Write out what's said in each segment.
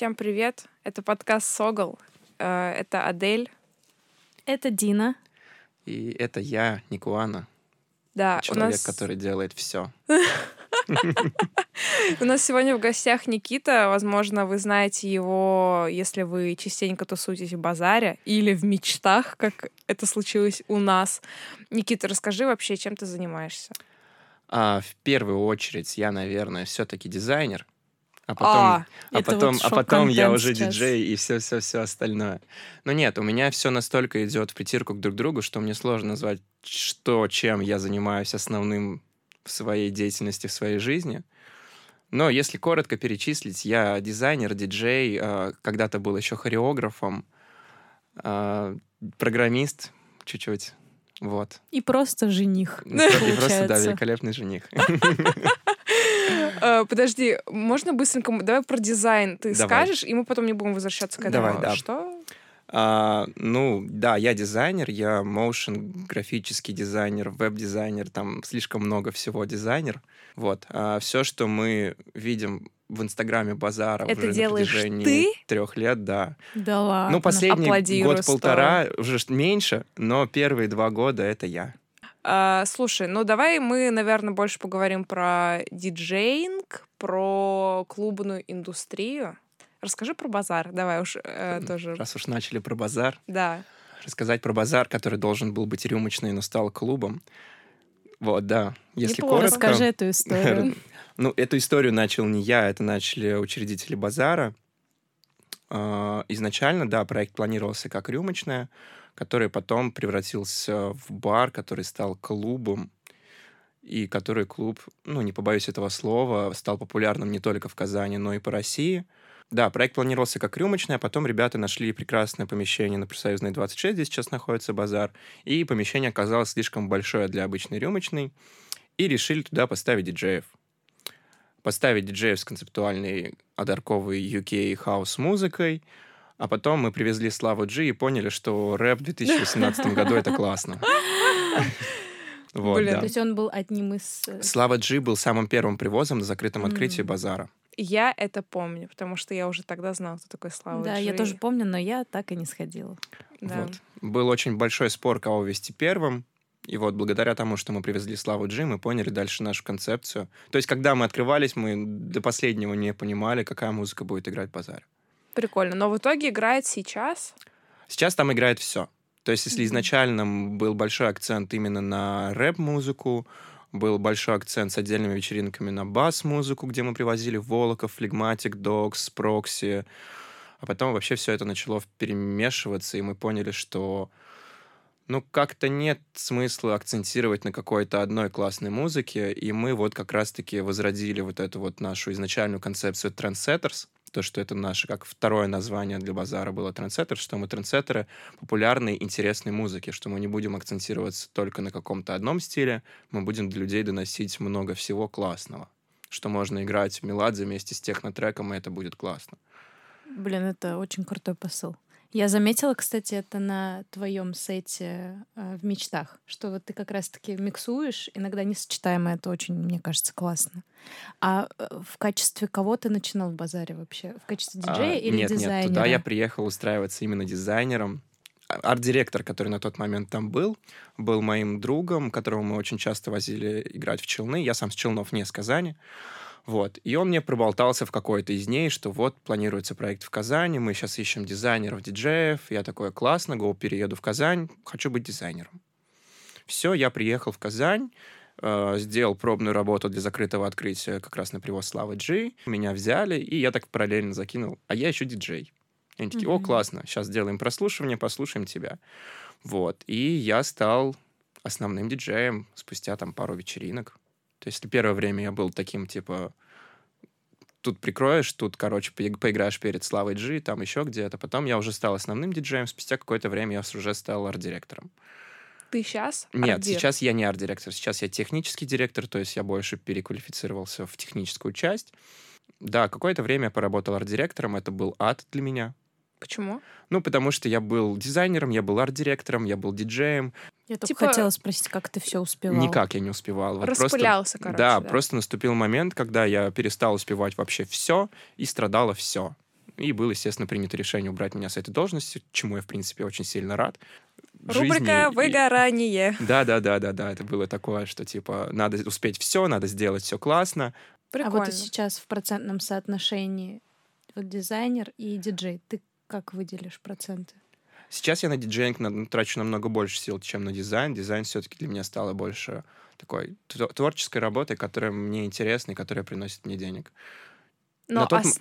Всем привет. Это подкаст Согл. Э, Это Адель. Это Дина. И это я, Никуана, Да, у человек, нас, который делает все. у нас сегодня в гостях Никита. Возможно, вы знаете его, если вы частенько тусуетесь в базаре или в мечтах, как это случилось у нас. Никита, расскажи вообще, чем ты занимаешься. А в первую очередь я, наверное, все-таки дизайнер, а потом, А, а потом, вот а потом я уже сейчас. диджей и все-все-все остальное. Но нет, у меня все настолько идет в притирку к друг другу, что мне сложно назвать, что, чем я занимаюсь основным в своей деятельности, в своей жизни. Но если коротко перечислить, я дизайнер, диджей, а, когда-то был еще хореографом, а, программист чуть-чуть. Вот. И просто жених. И просто, да, великолепный жених. э, подожди, можно быстренько... Давай про дизайн ты Давай. скажешь, и мы потом не будем возвращаться к этому. Давай, да. Что? А, ну, да, я дизайнер, я motion, графический дизайнер, веб-дизайнер, там слишком много всего дизайнер. Вот. А все, что мы видим в Инстаграме базара Это уже на делаешь протяжении ты? трех лет, да. Да ладно. Ну, последний год-полтора уже меньше, но первые два года это я. А, слушай, ну давай мы, наверное, больше поговорим про диджейнг, про клубную индустрию. Расскажи про базар. Давай уж э, тоже. Раз уж начали про базар, Да. рассказать про базар, который должен был быть рюмочный, но стал клубом. Вот, да. Если Неплохо. коротко... Расскажи эту историю. Ну, эту историю начал не я, это начали учредители базара. А, Изначально, да, проект планировался как рюмочная, который потом превратился в бар, который стал клубом, и который клуб, ну, не побоюсь этого слова, стал популярным не только в Казани, но и по России. Да, проект планировался как рюмочная, а потом ребята нашли прекрасное помещение на Профсоюзной 26, где сейчас находится базар, и помещение оказалось слишком большое для обычной рюмочной, и решили туда поставить диджеев поставить диджеев с концептуальной одарковой UK хаус музыкой, а потом мы привезли Славу Джи и поняли, что рэп в 2018 году это классно. Вот, Блин, да. То есть он был одним из... э, Слава Джи был самым первым привозом на закрытом открытии базара. Я это помню, потому что я уже тогда знала, кто такой Слава Да, я тоже помню, но я так и не сходила. Да. Вот. Был очень большой спор, кого вести первым. И вот благодаря тому, что мы привезли Славу Джи, мы поняли дальше нашу концепцию. То есть, когда мы открывались, мы до последнего не понимали, какая музыка будет играть в базаре. Прикольно. Но в итоге играет сейчас. Сейчас там играет все. То есть, если изначально был большой акцент именно на рэп-музыку, был большой акцент с отдельными вечеринками на бас-музыку, где мы привозили Волоков, Флегматик, Докс, Прокси. А потом вообще все это начало перемешиваться, и мы поняли, что ну, как-то нет смысла акцентировать на какой-то одной классной музыке, и мы вот как раз-таки возродили вот эту вот нашу изначальную концепцию Trendsetters, то, что это наше, как второе название для базара было Trendsetters, что мы трендсеттеры популярной, интересной музыки, что мы не будем акцентироваться только на каком-то одном стиле, мы будем для людей доносить много всего классного, что можно играть в меладзе вместе с технотреком, и это будет классно. Блин, это очень крутой посыл. Я заметила, кстати, это на твоем сете э, в мечтах, что вот ты как раз-таки миксуешь, иногда несочетаемо, это очень, мне кажется, классно. А э, в качестве кого ты начинал в базаре вообще? В качестве диджея А, или нет, дизайнера? Нет, туда я приехал устраиваться именно дизайнером. А- Арт-директор, который на тот момент там был, был моим другом, которого мы очень часто возили играть в Челны. Я сам с Челнов, не с Казани. Вот. И он мне проболтался в какой-то из дней, что вот планируется проект в Казани, мы сейчас ищем дизайнеров, диджеев. Я такой, классно, го, перееду в Казань, хочу быть дизайнером. Все, я приехал в Казань, э, сделал пробную работу для закрытого открытия как раз на привоз Славы Джи. Меня взяли, и я так параллельно закинул. А я еще диджей. И они такие, о, Мгм. классно, сейчас сделаем прослушивание, послушаем тебя. Вот. И я стал основным диджеем спустя там пару вечеринок. То есть первое время я был таким, типа, тут прикроешь, тут, короче, поиг- поиграешь перед Славой Джи, там еще где-то. Потом я уже стал основным диджеем, спустя какое-то время я уже стал арт-директором. Ты сейчас? Нет, сейчас я не арт-директор, сейчас я технический директор, то есть я больше переквалифицировался в техническую часть. Да, какое-то время я поработал арт-директором, это был ад для меня. Почему? Ну, потому что я был дизайнером, я был арт-директором, я был диджеем. Я только Типа- хотела спросить, как ты все успевал. Никак я не успевал. Вот просто- Распылялся, короче. да, просто наступил момент, когда я перестал успевать вообще все, и страдало все. И было, естественно, принято решение убрать меня с этой должности, чему я, в принципе, очень сильно рад. Рубрика Жизни и- «Выгорание». Да, да, да, да, да. Это было такое, что типа надо успеть все, надо сделать все классно. Прикольно. А вот сейчас в процентном соотношении вот дизайнер и диджей, ты как выделишь проценты? Сейчас я на диджеинг трачу намного больше сил, чем на дизайн. Дизайн все-таки для меня стало больше такой тво- творческой работой, которая мне интересна и которая приносит мне денег. Но на тот ос-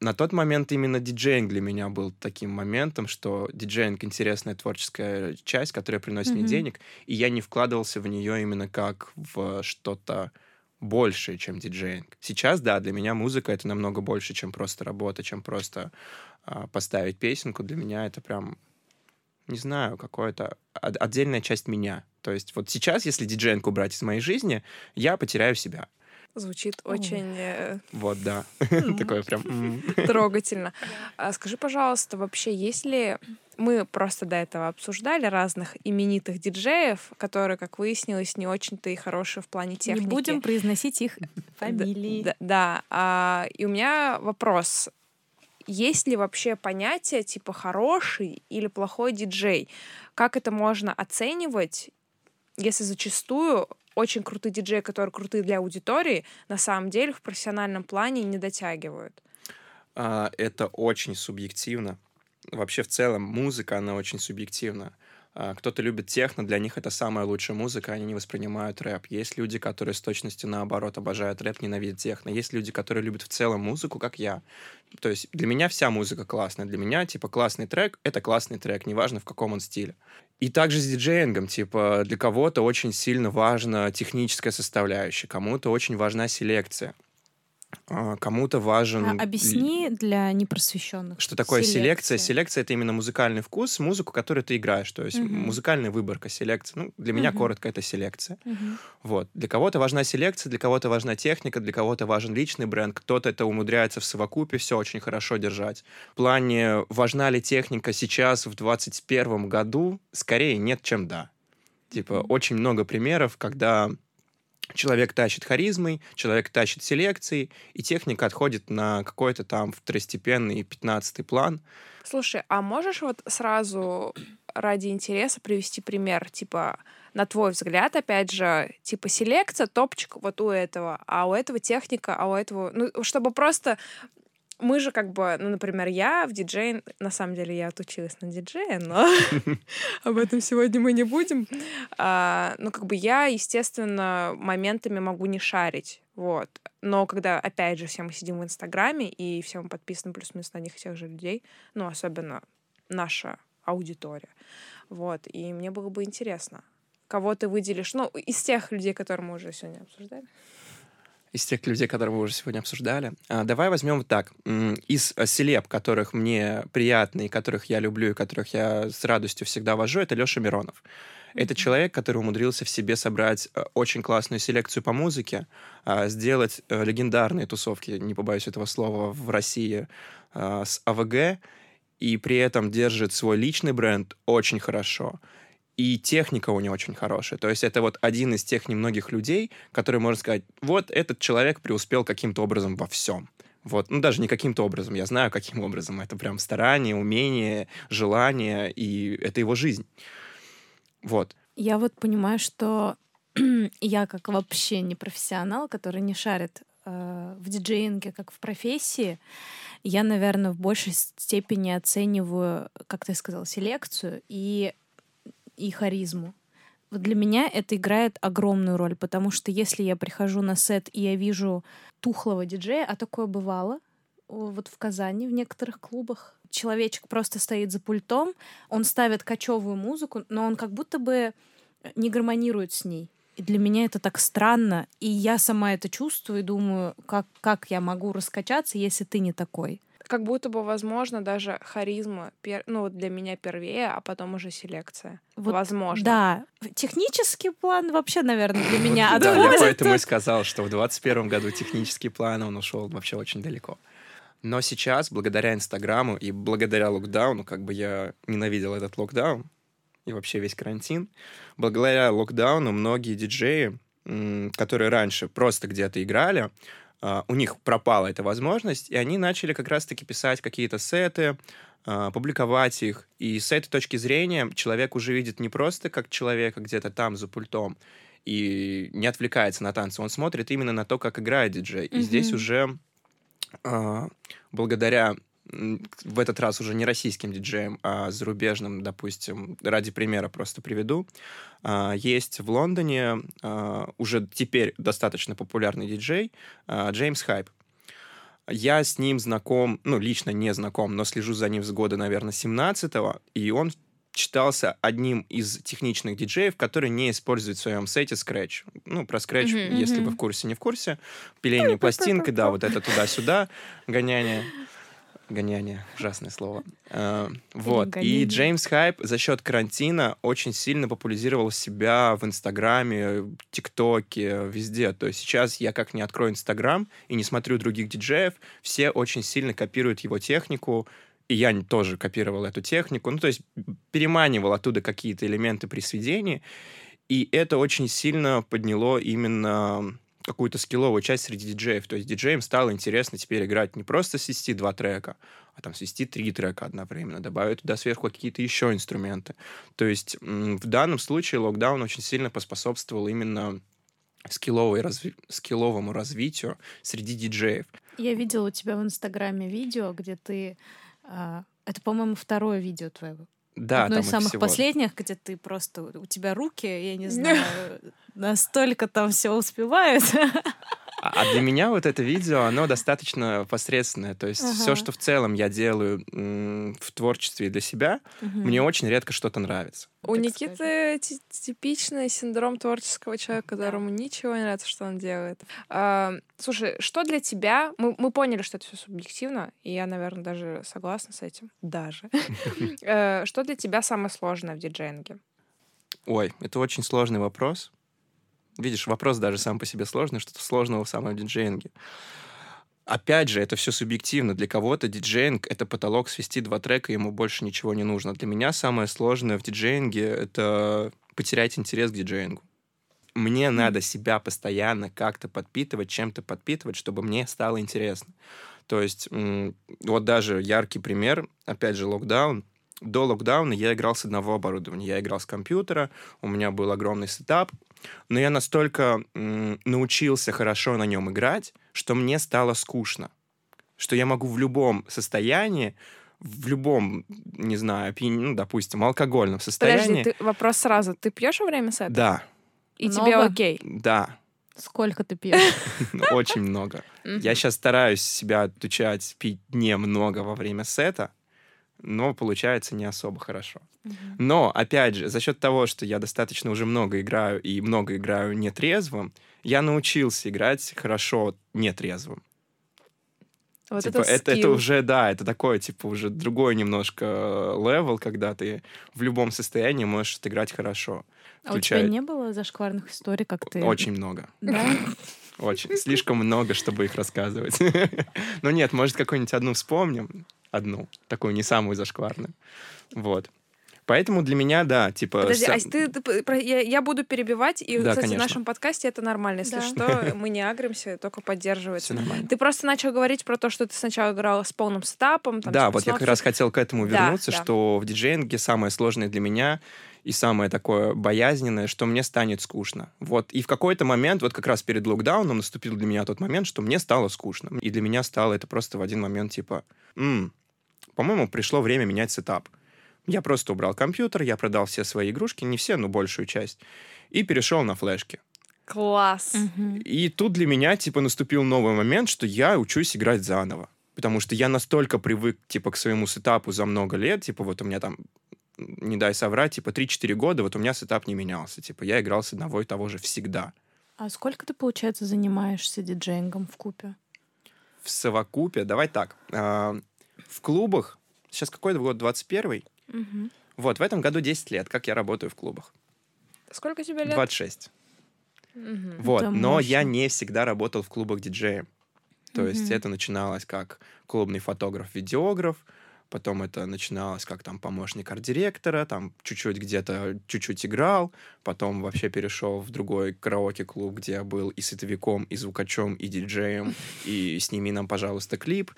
На тот момент именно диджеинг для меня был таким моментом, что диджейнг — интересная творческая часть, которая приносит мне Мгм. денег, и я не вкладывался в нее именно как в что-то большее, чем диджейнг. Сейчас, да, для меня музыка — это намного больше, чем просто работа, чем просто а, поставить песенку. Для меня это прям, не знаю, какое-то от- отдельная часть меня. То есть вот сейчас, если диджейнг убрать из моей жизни, я потеряю себя. звучит очень э, Вот, да. Такое прям... трогательно. А скажи, пожалуйста, вообще, есть ли... Мы просто до этого обсуждали разных именитых диджеев, которые, как выяснилось, не очень-то и хорошие в плане техники. Не будем произносить их фамилии. Да, да. А, и у меня вопрос. Есть ли вообще понятие типа хороший или плохой диджей? Как это можно оценивать, если зачастую очень крутые диджеи, которые крутые для аудитории, на самом деле в профессиональном плане не дотягивают? А, это очень субъективно. Вообще, в целом, музыка, она очень субъективна. А, Кто-то любит техно, для них это самая лучшая музыка, они не воспринимают рэп. Есть люди, которые с точностью наоборот обожают рэп, ненавидят техно. Есть люди, которые любят в целом музыку, как я. То есть для меня вся музыка классная. Для меня, типа, классный трек — это классный трек, неважно, в каком он стиле. И также с диджеингом, типа, для кого-то очень сильно важна техническая составляющая, кому-то очень важна селекция, кому-то важен... А объясни для непросвещенных. что такое селекция? Селекция — это именно музыкальный вкус, музыку, которую ты играешь. То есть Мгм. музыкальная выборка, селекция. Ну, для меня Мгм. коротко это селекция. Мгм. Вот. Для кого-то важна селекция, для кого-то важна техника, для кого-то важен личный бренд, кто-то это умудряется в совокупе все очень хорошо держать. В плане, важна ли техника сейчас, в 21 году, скорее нет, чем да. Типа, очень много примеров, когда человек тащит харизмой, человек тащит селекцией, и техника отходит на какой-то там второстепенный пятнадцатый план. Слушай, а можешь вот сразу ради интереса привести пример, типа, на твой взгляд, опять же, типа селекция, топчик вот у этого, а у этого техника, а у этого... Ну, чтобы просто... Мы же как бы, ну, например, я в диджей... На самом деле я отучилась на диджея, но об этом сегодня мы не будем. А, Ну, как бы я, естественно, моментами могу не шарить. Вот. Но когда, опять же, все мы сидим в Инстаграме, и все мы подписаны плюс-минус на них тех же людей, ну, особенно наша аудитория. Вот. И мне было бы интересно, кого ты выделишь, ну, из тех людей, которые мы уже сегодня обсуждали. Из тех людей, которые мы уже сегодня обсуждали. А, давай возьмем вот так. Из э, селеб, которых мне приятны, и которых я люблю, и которых я с радостью всегда вожу, это Леша Миронов. Это человек, который умудрился в себе собрать э, очень классную селекцию по музыке, а, сделать э, легендарные тусовки, не побоюсь этого слова, в России а, с АВГ, и при этом держит свой личный бренд очень хорошо. И техника у него очень хорошая. То есть это вот один из тех немногих людей, который можно сказать, вот этот человек преуспел каким-то образом во всем. Вот, ну даже не каким-то образом, я знаю, каким образом. Это прям старание, умение, желание, и это его жизнь. Вот. Я вот понимаю, что я как вообще не профессионал, который не шарит э, в диджеинге как в профессии, я, наверное, в большей степени оцениваю, как ты сказал, селекцию и, и харизму. Вот для меня это играет огромную роль, потому что если я прихожу на сет и я вижу тухлого диджея, а такое бывало вот в Казани в некоторых клубах, человечек просто стоит за пультом, он ставит кочевую музыку, но он как будто бы не гармонирует с ней. И для меня это так странно, и я сама это чувствую и думаю, как, как я могу раскачаться, если ты не такой. Как будто бы, возможно, даже харизма, пер- ну, вот для меня первее, а потом уже селекция. Вот, возможно. Да. Технический план вообще, наверное, для меня Вот, да, я поэтому и сказал, что в 21 году технический план, он ушел вообще очень далеко. Но сейчас, благодаря Инстаграму и благодаря локдауну, как бы я ненавидел этот локдаун и вообще весь карантин, благодаря локдауну многие диджеи, которые раньше просто где-то играли, у них пропала эта возможность, и они начали как раз-таки писать какие-то сеты, а, публиковать их. И с этой точки зрения человек уже видит не просто как человека где-то там за пультом, и не отвлекается на танцы, он смотрит именно на то, как играет диджей. И Мгм. здесь уже а, благодаря в этот раз уже не российским диджеям, а зарубежным, допустим, ради примера просто приведу. А, Есть в Лондоне а, уже теперь достаточно популярный диджей а, Джеймс Хайп. Я с ним знаком, ну, лично не знаком, но слежу за ним с года, наверное, 17-го, и он считался одним из техничных диджеев, который не использует в своем сете скретч. Ну, про скретч, Мгм. если Мгм. вы в курсе, не в курсе. Пиление пластинкой, да, вот это туда-сюда, гоняние. Гоняние, ужасное слово. Э, Вот. И. Джеймс Хайп за счет карантина очень сильно популяризировал себя в Инстаграме, ТикТоке, везде. То есть сейчас я как не открою Инстаграм и не смотрю других диджеев, все очень сильно копируют его технику, и я тоже копировал эту технику. Ну, то есть переманивал оттуда какие-то элементы при сведении, и это очень сильно подняло именно какую-то скилловую часть среди диджеев. То есть диджеям стало интересно теперь играть не просто свести два трека, а там свести три трека одновременно, добавить туда сверху какие-то еще инструменты. То есть в данном случае локдаун очень сильно поспособствовал именно скилловой разви- скилловому развитию среди диджеев. Я видела у тебя в Инстаграме видео, где ты... а, это, по-моему, второе видео твоего. Да, Одно из самых всего- последних, где ты просто... У тебя руки, я не знаю, настолько там все успевают. А а для меня вот это видео, оно достаточно посредственное. То есть все, что в целом я делаю в творчестве для себя, мне очень редко что-то нравится. У Никиты ти- типичный синдром творческого человека, которому ничего не нравится, что он делает. А, слушай, что для тебя... Мы, мы поняли, что это все субъективно, и я, наверное, даже согласна с этим. Даже. Э, Что для тебя самое сложное в диджеинге? Ой, это очень сложный вопрос. Видишь, вопрос даже сам по себе сложный, что-то сложного в самом диджеинге. Опять же, это все субъективно. Для кого-то диджеинг — это потолок свести два трека, ему больше ничего не нужно. Для меня самое сложное в диджеинге — это потерять интерес к диджеингу. Мне надо себя постоянно как-то подпитывать, чем-то подпитывать, чтобы мне стало интересно. То есть, вот даже яркий пример, опять же, локдаун. До локдауна я играл с одного оборудования. Я играл с компьютера, у меня был огромный сетап, но я настолько м, научился хорошо на нем играть, что мне стало скучно. Что я могу в любом состоянии, в любом, не знаю, опьян- ну, допустим, алкогольном состоянии... Подожди, ты, вопрос сразу. Ты пьешь во время сета? Да, И тебе Много? окей? да, Сколько ты пьешь? очень много. Я сейчас стараюсь себя отучать пить немного во время сета, но получается не особо хорошо. Но, опять же, за счет того, что я достаточно уже много играю и много играю нетрезвым, я научился играть хорошо нетрезвым. Вот типа, это, это уже, да, это такое, типа, уже другой немножко level, когда ты в любом состоянии можешь отыграть хорошо. А у тебя не было зашкварных историй, как ты... Очень много. Да? Очень. Слишком много, чтобы их рассказывать. Ну нет, может, какую-нибудь одну вспомним. Одну. Такую не самую зашкварную. Вот. Поэтому для меня, да, типа... Подожди, са- Ась, ты, ты я, я буду перебивать, и, Да, кстати, конечно. в нашем подкасте это нормально. Если Да. что, мы не агримся, только поддерживается. Ты просто начал говорить про то, что ты сначала играл с полным стапом. Там, да, вот я как раз хотел к этому Да, вернуться, да. что в диджеинге самое сложное для меня и самое такое боязненное, что мне станет скучно. Вот. И в какой-то момент, вот как раз перед локдауном наступил для меня тот момент, что мне стало скучно. И для меня стало это просто в один момент типа, «М, по-моему, пришло время менять сетап. Я просто убрал компьютер, я продал все свои игрушки, не все, но большую часть, и перешел на флешки. Класс. Мгм. И тут для меня, типа, наступил новый момент, что я учусь играть заново. Потому что я настолько привык, типа, к своему сетапу за много лет, типа, вот у меня там, не дай соврать, типа, 3-4 года, вот у меня сетап не менялся. Типа, я играл с одного и того же всегда. А сколько ты, получается, занимаешься диджеингом в купе? В совокупе, давай так, а, в клубах, сейчас какой год, 21 Мгм. Вот, в этом году 10 лет, как я работаю в клубах. Сколько тебе лет? 26. Мгм. Вот, Это но я мощно. не всегда работал в клубах диджеем. То есть Мгм. это начиналось как клубный фотограф-видеограф, потом это начиналось как там помощник арт-директора, там чуть-чуть где-то чуть-чуть играл, потом вообще перешел в другой караоке-клуб, где я был и световиком, и звукачом, и диджеем, и сними нам, пожалуйста, клип.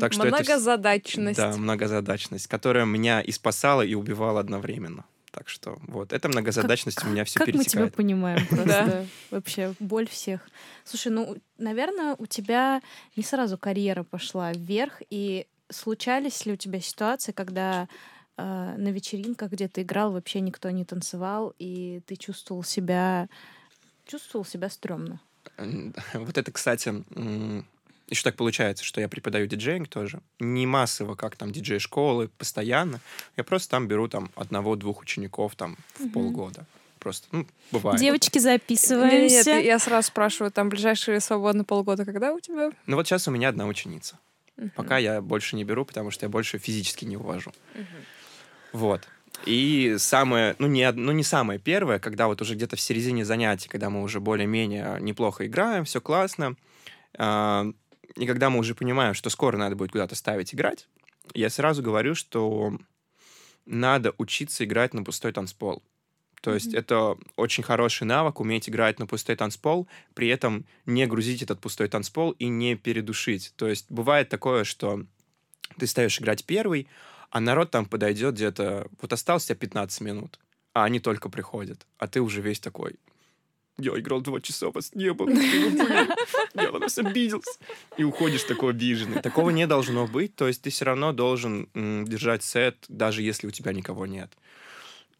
Так что многозадачность. Это, да, многозадачность, которая меня и спасала, и убивала одновременно. Так что вот, эта многозадачность как, у меня все как перетекает. мы тебя понимаем просто. Вообще, боль всех. Слушай, ну, наверное, у тебя не сразу карьера пошла вверх, и случались ли у тебя ситуации, когда э, на вечеринках, где ты играл, вообще никто не танцевал, и ты чувствовал себя чувствовал себя стрёмно? Вот это, кстати, еще так получается, что я преподаю диджеинг тоже. Не массово, как там диджей-школы, постоянно. Я просто там беру там одного-двух учеников там в угу. полгода. Просто, ну, бывает. Девочки, записываемся. Нет, нет, я сразу спрашиваю, там ближайшие свободные полгода когда у тебя? Ну вот сейчас у меня одна ученица. Угу. Пока я больше не беру, потому что я больше физически не увожу. Угу. Вот. И самое, ну не, ну не самое первое, когда вот уже где-то в середине занятий, когда мы уже более-менее неплохо играем, все классно, а, и когда мы уже понимаем, что скоро надо будет куда-то ставить играть, я сразу говорю, что надо учиться играть на пустой танцпол. То есть mm-hmm. это очень хороший навык, уметь играть на пустой танцпол, при этом не грузить этот пустой танцпол и не передушить. То есть бывает такое, что ты ставишь играть первый, а народ там подойдет где-то... Вот осталось тебе 15 минут, а они только приходят, а ты уже весь такой я играл два часа, вас не было, я на вас обиделся. И уходишь такой обиженный. Такого не должно быть, то есть ты все равно должен держать сет, даже если у тебя никого нет.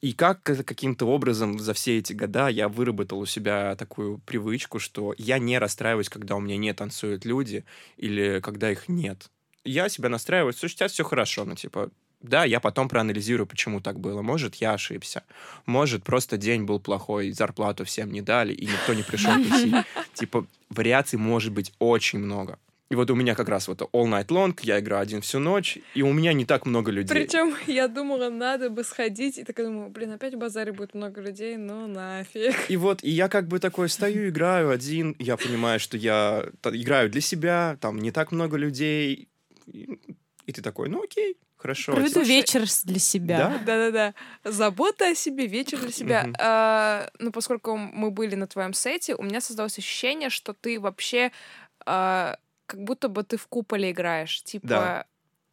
И как каким-то образом за все эти года я выработал у себя такую привычку, что я не расстраиваюсь, когда у меня не танцуют люди или когда их нет. Я себя настраиваю, что сейчас все хорошо, ну, типа, да, я потом проанализирую, почему так было. Может, я ошибся. Может, просто день был плохой, зарплату всем не дали, и никто не пришел тусить. Типа, вариаций может быть очень много. И вот у меня как раз вот all night long, я играю один всю ночь, и у меня не так много людей. Причем я думала, надо бы сходить, и такая думаю, блин, опять в базаре будет много людей, ну нафиг. И вот, и я как бы такой стою, играю один, я понимаю, что я играю для себя, там не так много людей, и, ты такой, ну окей, Хорошо. Проведу Слушай, вечер для себя. Да? Да-да-да. Забота о себе, вечер для себя. А, ну, поскольку мы были на твоем сете, у меня создалось ощущение, что ты вообще а, как будто бы ты в куполе играешь. Типа, да.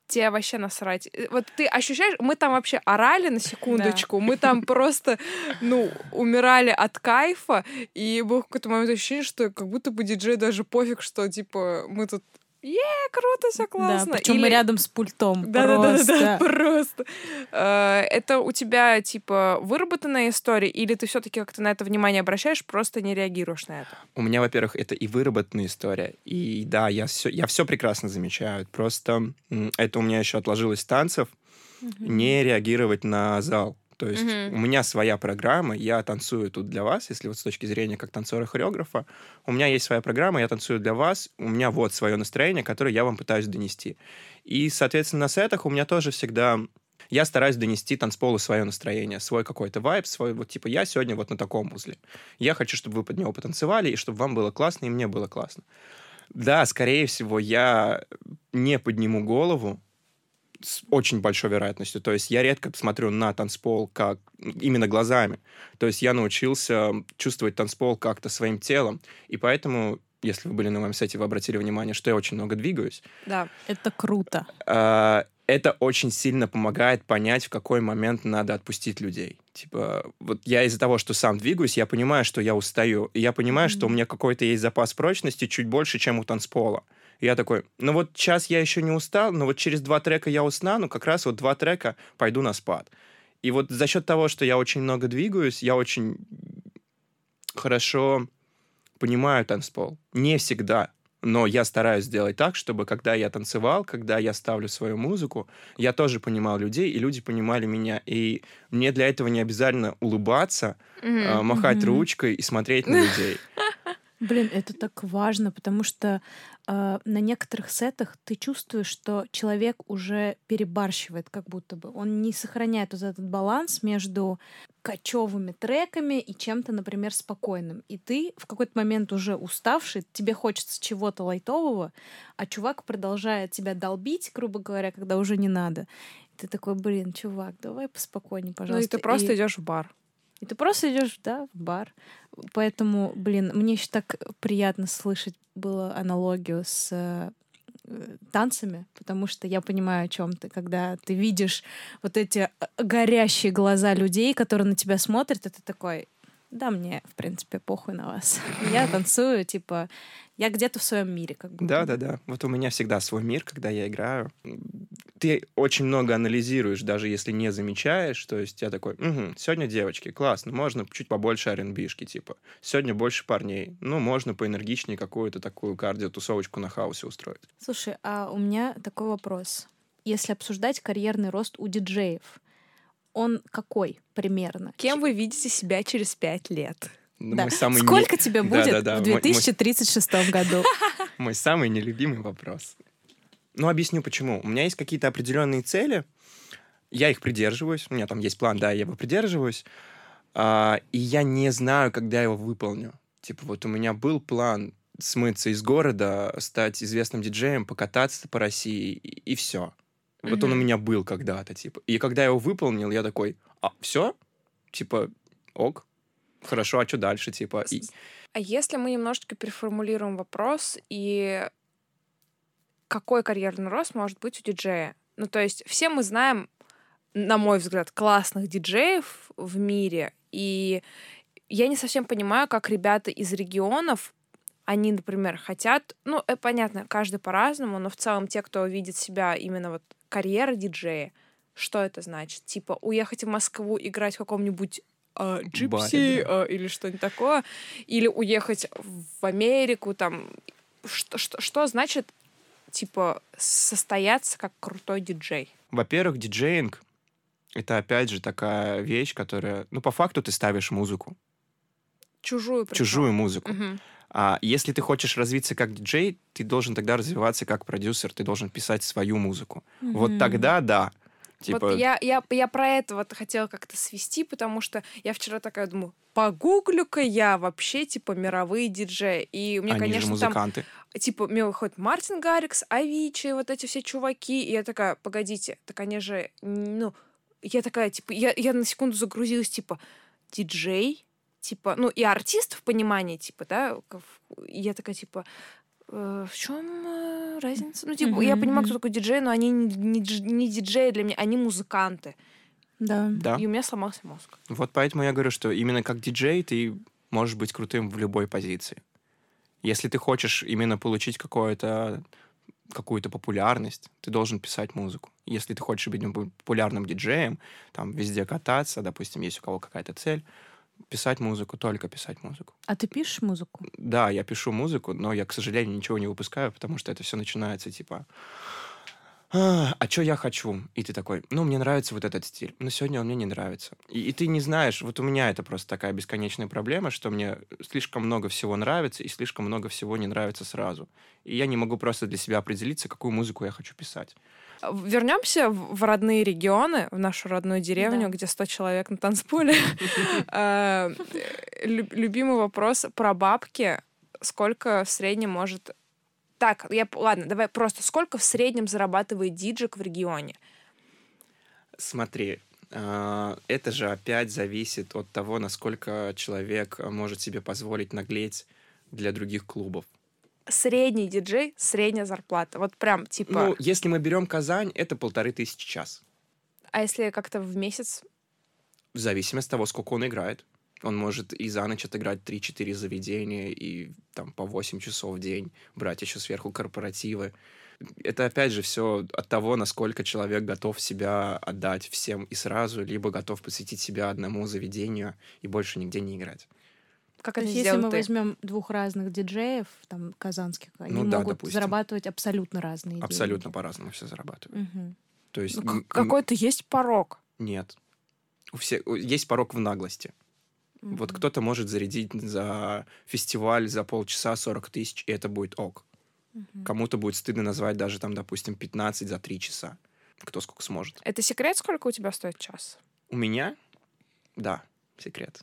тебе вообще насрать. Вот ты ощущаешь, мы там вообще орали на секундочку, да. мы там просто, ну, умирали от кайфа, и был какой-то момент ощущение, что как будто бы диджей даже пофиг, что, типа, мы тут Е, круто, все классно. Да, причем Или... мы рядом с пультом. Да, просто. да, да, да, просто. Э, это у тебя типа выработанная история, или ты все-таки как-то на это внимание обращаешь, просто не реагируешь на это? У меня, во-первых, это и выработанная история, и да, я все, я все прекрасно замечаю. Просто это у меня еще отложилось танцев, угу. не реагировать на зал. То есть mm-hmm. у меня своя программа, я танцую тут для вас, если вот с точки зрения как танцора-хореографа, у меня есть своя программа, я танцую для вас, у меня вот свое настроение, которое я вам пытаюсь донести. И, соответственно, на сетах у меня тоже всегда я стараюсь донести танцполу свое настроение, свой какой-то вайб, свой вот типа я сегодня вот на таком узле. Я хочу, чтобы вы под него потанцевали, и чтобы вам было классно, и мне было классно. Да, скорее всего, я не подниму голову, с очень большой вероятностью. То есть я редко смотрю на танцпол как именно глазами. То есть я научился чувствовать танцпол как-то своим телом. И поэтому, если вы были на моем сайте, вы обратили внимание, что я очень много двигаюсь. Да. Это круто. А, это очень сильно помогает понять, в какой момент надо отпустить людей. Типа, вот я из-за того, что сам двигаюсь, я понимаю, что я устаю. И я понимаю, mm-hmm. что у меня какой-то есть запас прочности чуть больше, чем у танцпола. И я такой, ну вот сейчас я еще не устал, но вот через два трека я устану, как раз вот два трека пойду на спад. И вот за счет того, что я очень много двигаюсь, я очень хорошо понимаю танцпол. Не всегда, но я стараюсь сделать так, чтобы когда я танцевал, когда я ставлю свою музыку, я тоже понимал людей, и люди понимали меня. И мне для этого не обязательно улыбаться, mm-hmm. э, махать mm-hmm. ручкой и смотреть на людей. Блин, это так важно, потому что э, на некоторых сетах ты чувствуешь, что человек уже перебарщивает, как будто бы. Он не сохраняет вот этот баланс между кочевыми треками и чем-то, например, спокойным. И ты в какой-то момент уже уставший, тебе хочется чего-то лайтового, а чувак продолжает тебя долбить, грубо говоря, когда уже не надо. И ты такой, блин, чувак, давай поспокойнее, пожалуйста. Ну и ты просто И- идешь в бар. И ты просто идешь, да, в бар. Поэтому, блин, мне еще так приятно слышать было аналогию с э, танцами, потому что я понимаю, о чем ты, когда ты видишь вот эти э, горящие глаза людей, которые на тебя смотрят, ты такой, да, мне, в принципе, похуй на вас. Я танцую, типа, я где-то в своем мире, как бы. Да, да, да. Вот у меня всегда свой мир, когда я играю. Ты очень много анализируешь, даже если не замечаешь. То есть я такой, «Мгм, сегодня девочки, классно, можно чуть побольше rb типа. Сегодня больше парней. Ну, можно поэнергичнее какую-то такую кардио-тусовочку на хаосе устроить. Слушай, а у меня такой вопрос. Если обсуждать карьерный рост у диджеев, он какой примерно? Кем вы видите себя через пять лет? Ну, Да. Мой самый не- Сколько тебе будет Да-да-да, в мой- мой- 2036 году? Мой самый нелюбимый вопрос. Ну, объясню почему. У меня есть какие-то определенные цели, я их придерживаюсь, у меня там есть план, да, я его придерживаюсь, а, и я не знаю, когда я его выполню. Типа вот у меня был план смыться из города, стать известным диджеем, покататься по России, и, все. Вот он у меня был когда-то, типа. И когда я его выполнил, я такой, а, все? Типа, ок, хорошо, а что дальше, типа? И- А если мы немножечко переформулируем вопрос и какой карьерный рост может быть у диджея? Ну, то есть все мы знаем, на мой взгляд, классных диджеев в мире, и я не совсем понимаю, как ребята из регионов, они, например, хотят, ну, э, понятно, каждый по-разному, но в целом те, кто видит себя именно вот карьера диджея, что это значит? Типа уехать в Москву, играть в каком-нибудь а, джипси а, или что-нибудь такое, или уехать в Америку, там, что, что, что значит, типа, состояться как крутой диджей? Во-первых, диджеинг — это, опять же, такая вещь, которая... Ну, по факту ты ставишь музыку, Чужую причём. чужую музыку. Мгм. А если ты хочешь развиться как диджей, ты должен тогда развиваться как продюсер, ты должен писать свою музыку. Вот Мгм. тогда да. Типа, Вот я, я, я про это вот хотела как-то свести, потому что я вчера такая думаю, погуглю-ка я вообще, типа, мировые диджеи. И мне, они же конечно, там музыканты. типа, мне выходит Мартин Гаррикс, Авичи, вот эти все чуваки, и я такая, погодите, так они же, ну, я такая, типа, я, я на секунду загрузилась, типа, диджей, типа, ну, и артист в понимании, типа, да, я такая, типа, «Э, в чем разница? Ну, типа, я Мгм, понимаю, кто такой диджей, но они не, не не диджеи для меня, они музыканты. Да. Да. И у меня сломался мозг. Вот поэтому я говорю, что именно как диджей ты можешь быть крутым в любой позиции. Если ты хочешь именно получить какое-то какую-то популярность, ты должен писать музыку. Если ты хочешь быть популярным диджеем, там везде кататься, допустим, есть у кого какая-то цель, писать музыку, только писать музыку. А ты пишешь музыку? Да, я пишу музыку, но я, к сожалению, ничего не выпускаю, потому что это все начинается типа а, а что я хочу? И ты такой, ну, мне нравится вот этот стиль, но сегодня он мне не нравится. И, и ты не знаешь, вот у меня это просто такая бесконечная проблема, что мне слишком много всего нравится и слишком много всего не нравится сразу. И я не могу просто для себя определиться, какую музыку я хочу писать. Вернемся в родные регионы, в нашу родную деревню, Да. где 100 человек на танцполе. Э, лю- Любимый вопрос про бабки. Сколько в среднем может... Так, я... ладно, давай просто. Сколько в среднем зарабатывает диджик в регионе? Смотри, а, это же опять зависит от того, насколько человек может себе позволить наглеть для других клубов. Средний диджей, средняя зарплата. Вот прям типа... Ну, если мы берем Казань, это полторы тысячи час. А если как-то в месяц? В зависимости от того, сколько он играет. Он может и за ночь отыграть 3-4 заведения и там по 8 часов в день, брать еще сверху корпоративы. Это опять же все от того, насколько человек готов себя отдать всем и сразу, либо готов посвятить себя одному заведению и больше нигде не играть. Как То это если мы ты? возьмем двух разных диджеев, там, казанских, они Ну да, могут допустим. зарабатывать абсолютно разные Абсолютно деньги. по-разному все зарабатывают. Мгм. То есть Ну, Какой-то есть порог. Нет. У всех есть порог в наглости. Вот кто-то может зарядить за фестиваль за полчаса 40 тысяч, и это будет ок. Кому-то будет стыдно назвать даже там, допустим, 15 за 3 часа. Кто сколько сможет. Это секрет, сколько у тебя стоит час? У меня? Да, секрет.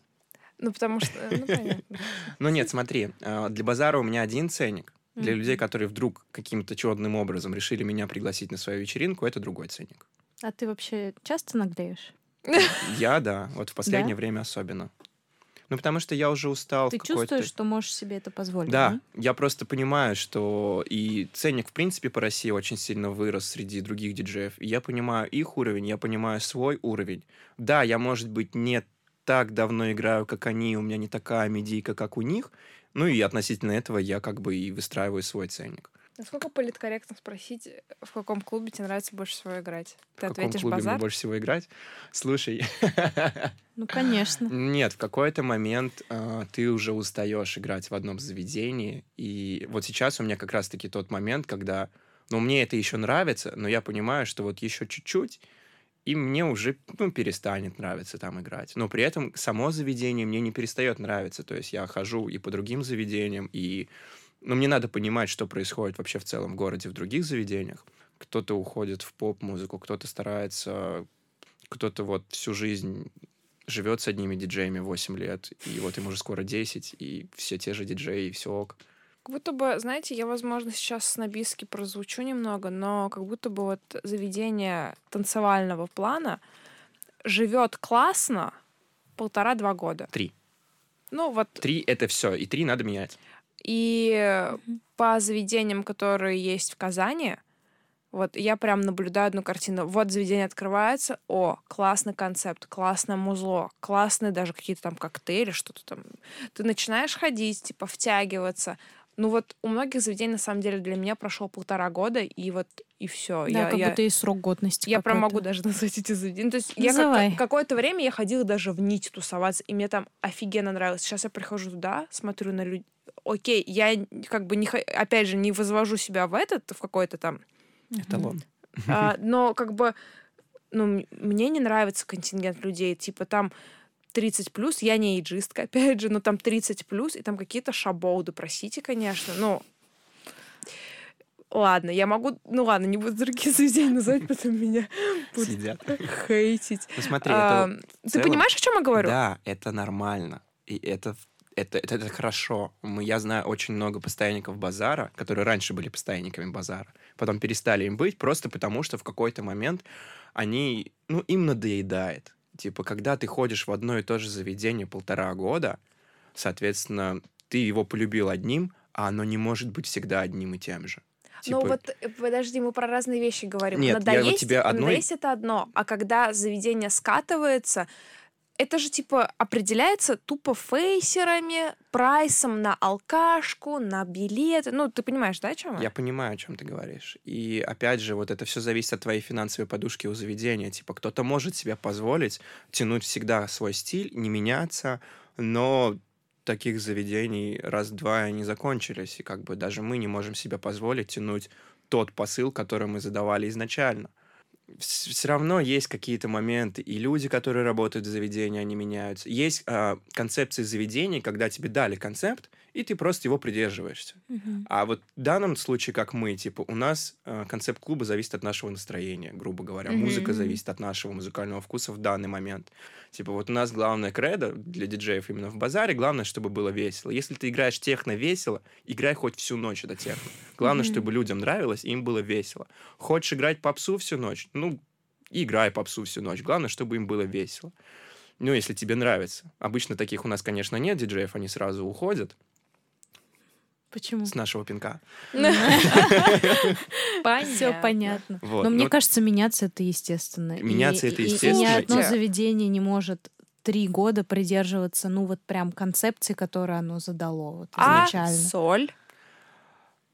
Ну, потому что... Ну, понятно. Ну нет, смотри, э, для базара у меня один ценник. Для людей, которые вдруг каким-то чудным образом решили меня пригласить на свою вечеринку, это другой ценник. А ты вообще часто наглеешь? Я, да, вот в последнее время особенно. Ну, потому что я уже устал Ты чувствуешь, что можешь себе это позволить? Да, я просто понимаю, что и ценник, в принципе, по России очень сильно вырос среди других диджеев. И я понимаю их уровень, я понимаю свой уровень. Да, я, может быть, не так давно играю, как они, у меня не такая медийка, как у них. Ну и относительно этого я как бы и выстраиваю свой ценник. Насколько политкорректно спросить, в каком клубе тебе нравится больше всего играть? Ты в каком ответишь клубе мне больше всего играть? Слушай, Ну, конечно. Нет, в какой-то момент э, ты уже устаешь играть в одном заведении. И вот сейчас у меня как раз-таки тот момент, когда, ну, мне это еще нравится, но я понимаю, что вот еще чуть-чуть, и мне уже, ну, перестанет нравиться там играть. Но при этом само заведение мне не перестает нравиться. То есть я хожу и по другим заведениям, и, ну, мне надо понимать, что происходит вообще в целом в городе, в других заведениях. Кто-то уходит в поп-музыку, кто-то старается, кто-то вот всю жизнь живет с одними диджеями 8 лет, и вот им уже скоро 10, и все те же диджеи, и все ок. Как будто бы, знаете, я, возможно, сейчас снобистски прозвучу немного, но как будто бы вот заведение танцевального плана живет классно полтора-два года. Три. Ну вот Три — это все, и три надо менять. И по заведениям, которые есть в Казани, вот я прям наблюдаю одну картину. Вот заведение открывается, о, классный концепт, классное музло, классные даже какие-то там коктейли, что-то там. Ты начинаешь ходить, типа, втягиваться. Ну вот у многих заведений, на самом деле, для меня прошел полтора года, и вот и все. Да, я, как я, будто есть срок годности. я прям могу даже назвать эти заведения. То есть я как- Называй. какое-то время я ходила даже в нить тусоваться, и мне там офигенно нравилось. Сейчас я прихожу туда, смотрю на людей. Окей, я как бы не, хо- опять же, не возвожу себя в этот, в какой-то там, Эталон. а, но как бы, ну, мне не нравится контингент людей, типа там 30 плюс, я не эйджистка, опять же, но там 30 плюс, и там какие-то шаболды, простите, конечно, но Ладно, я могу... Ну ладно, не буду другие заведения называть, потом меня Сидят. хейтить. Ну смотри, А, это... Ты целом- понимаешь, о чем я говорю? Да, это нормально. И это, это, это, это хорошо. Мы, я знаю очень много постоянников базара, которые раньше были постоянниками базара, потом перестали им быть, просто потому что в какой-то момент они, ну, им надоедает. Типа, когда ты ходишь в одно и то же заведение полтора года, соответственно, ты его полюбил одним, а оно не может быть всегда одним и тем же. Ну Типа, вот, э, подожди, мы про разные вещи говорим. Нет, я вот надоесть, тебе одной- надоесть это одно, а когда заведение скатывается, это же типа определяется тупо фейсерами, прайсом на алкашку, на билеты. Ну, ты понимаешь, да, о чем Я понимаю, о чем ты говоришь. И опять же, вот это все зависит от твоей финансовой подушки у заведения. Типа, кто-то может себе позволить тянуть всегда свой стиль, не меняться, но таких заведений раз-два они закончились. И как бы даже мы не можем себе позволить тянуть тот посыл, который мы задавали изначально. Все равно есть какие-то моменты, и люди, которые работают в заведении, они меняются. Есть а, концепции заведений, когда тебе дали концепт, и ты просто его придерживаешься. Мгм. А вот в данном случае, как мы, типа, у нас э, концепт клуба зависит от нашего настроения, грубо говоря. Мгм. Музыка зависит от нашего музыкального вкуса в данный момент. Типа, вот у нас главное кредо для диджеев именно в базаре, главное, чтобы было весело. Если ты играешь техно весело, играй хоть всю ночь это техно. Главное, Мгм. чтобы людям нравилось, и им было весело. Хочешь играть попсу всю ночь? Ну, играй попсу всю ночь. Главное, чтобы им было весело. Ну, если тебе нравится. Обычно таких у нас, конечно, нет диджеев, они сразу уходят Почему? с нашего пинка. Все понятно. Но мне ну, кажется, меняться это естественно. Меняться это и- и- естественно, ни одно заведение не может три года придерживаться, ну вот прям концепции, которую оно задало вот А изначально. соль?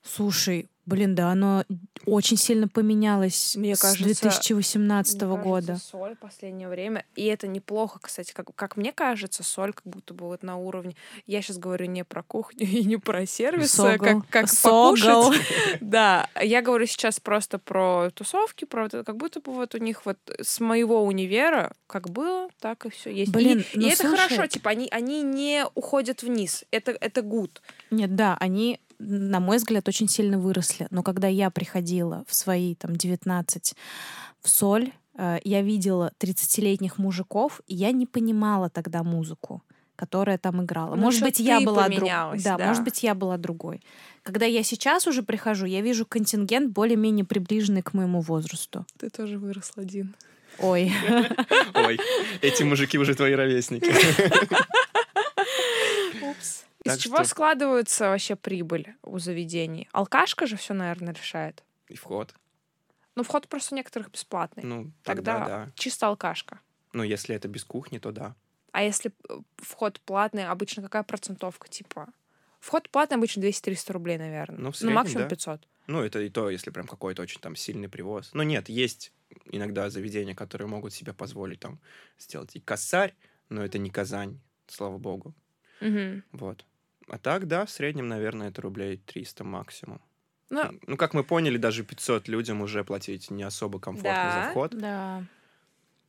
Слушай, блин, да, оно очень сильно поменялось Мне с кажется, 2018 Мне года. кажется, соль в последнее время. И это неплохо, кстати. Как, как мне кажется, соль как будто бы вот на уровне... Я сейчас говорю не про кухню и не про сервис, а Согл. как, как Согл. покушать. Да, я говорю сейчас просто про тусовки, про это, как будто бы вот у них вот с моего универа как было, так и все есть. И- Блин, и, ну это слушай. хорошо, типа они, они не уходят вниз. Это, это гуд. Нет, да, они, на мой взгляд, очень сильно выросли. Но когда я приходила в свои там 19 в соль, э, я видела 30-летних мужиков, и я не понимала тогда музыку которая там играла. Ну, может быть, я была друг- да, да. может быть, я была другой. Когда я сейчас уже прихожу, я вижу контингент более-менее приближенный к моему возрасту. Ты тоже вырос один. Ой. Ой, эти мужики уже твои ровесники. Упс. Из чего что- складывается вообще прибыль у заведений? Алкашка же все, наверное, решает. И вход. Ну, вход просто у некоторых бесплатный. Ну, Тогда тогда да. чисто алкашка. Ну, если это без кухни, то да. А если э, вход платный, обычно какая процентовка, типа? Вход платный обычно 200-300 рублей, наверное. Ну, в ну, среднем, максимум да. 500. Ну, это и то, если прям какой-то очень там сильный привоз. Но нет, есть иногда заведения, которые могут себе позволить там сделать и косарь, но это не Казань, слава богу. Мгм. Вот. А так, да, в среднем, наверное, это рублей 300 максимум. Ну, Ну, как мы поняли, даже 500 людям уже платить не особо комфортно Да. за вход. Да.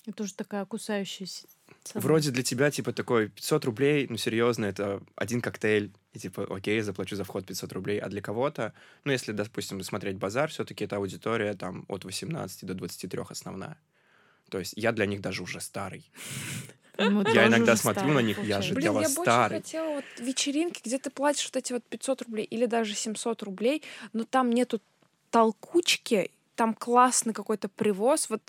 Это уже такая кусающаяся цена. Вроде для тебя, типа, такой 500 рублей, ну, серьезно, это один коктейль, и, типа, окей, я заплачу за вход 500 рублей, а для кого-то, ну, если, допустим, смотреть базар, все-таки это аудитория, там, от 18 до 23 основная. То есть я для них даже уже старый. Мы Я иногда смотрю старые, на них, я получается. же Блин, для я вас больше старый. хотела вот вечеринки, где ты платишь вот эти вот 500 рублей или даже 700 рублей, но там нету толкучки, там классный какой-то привоз. Вот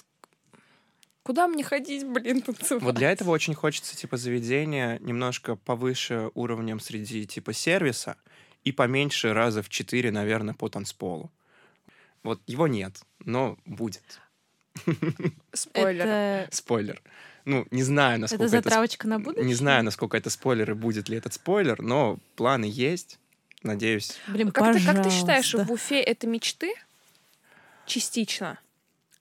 куда мне ходить, блин, танцевать? Вот для этого очень хочется, типа, заведения немножко повыше уровнем среди, типа, сервиса и поменьше раза в 4, наверное, по танцполу. Вот его нет, но будет. Спойлер. Это, Спойлер. Ну, не знаю, насколько это затравочка на будущее? Не знаю, насколько это спойлер и будет ли этот спойлер, но планы есть. Надеюсь. Блин, Как ты, как ты считаешь, в Уфе это мечты? Частично.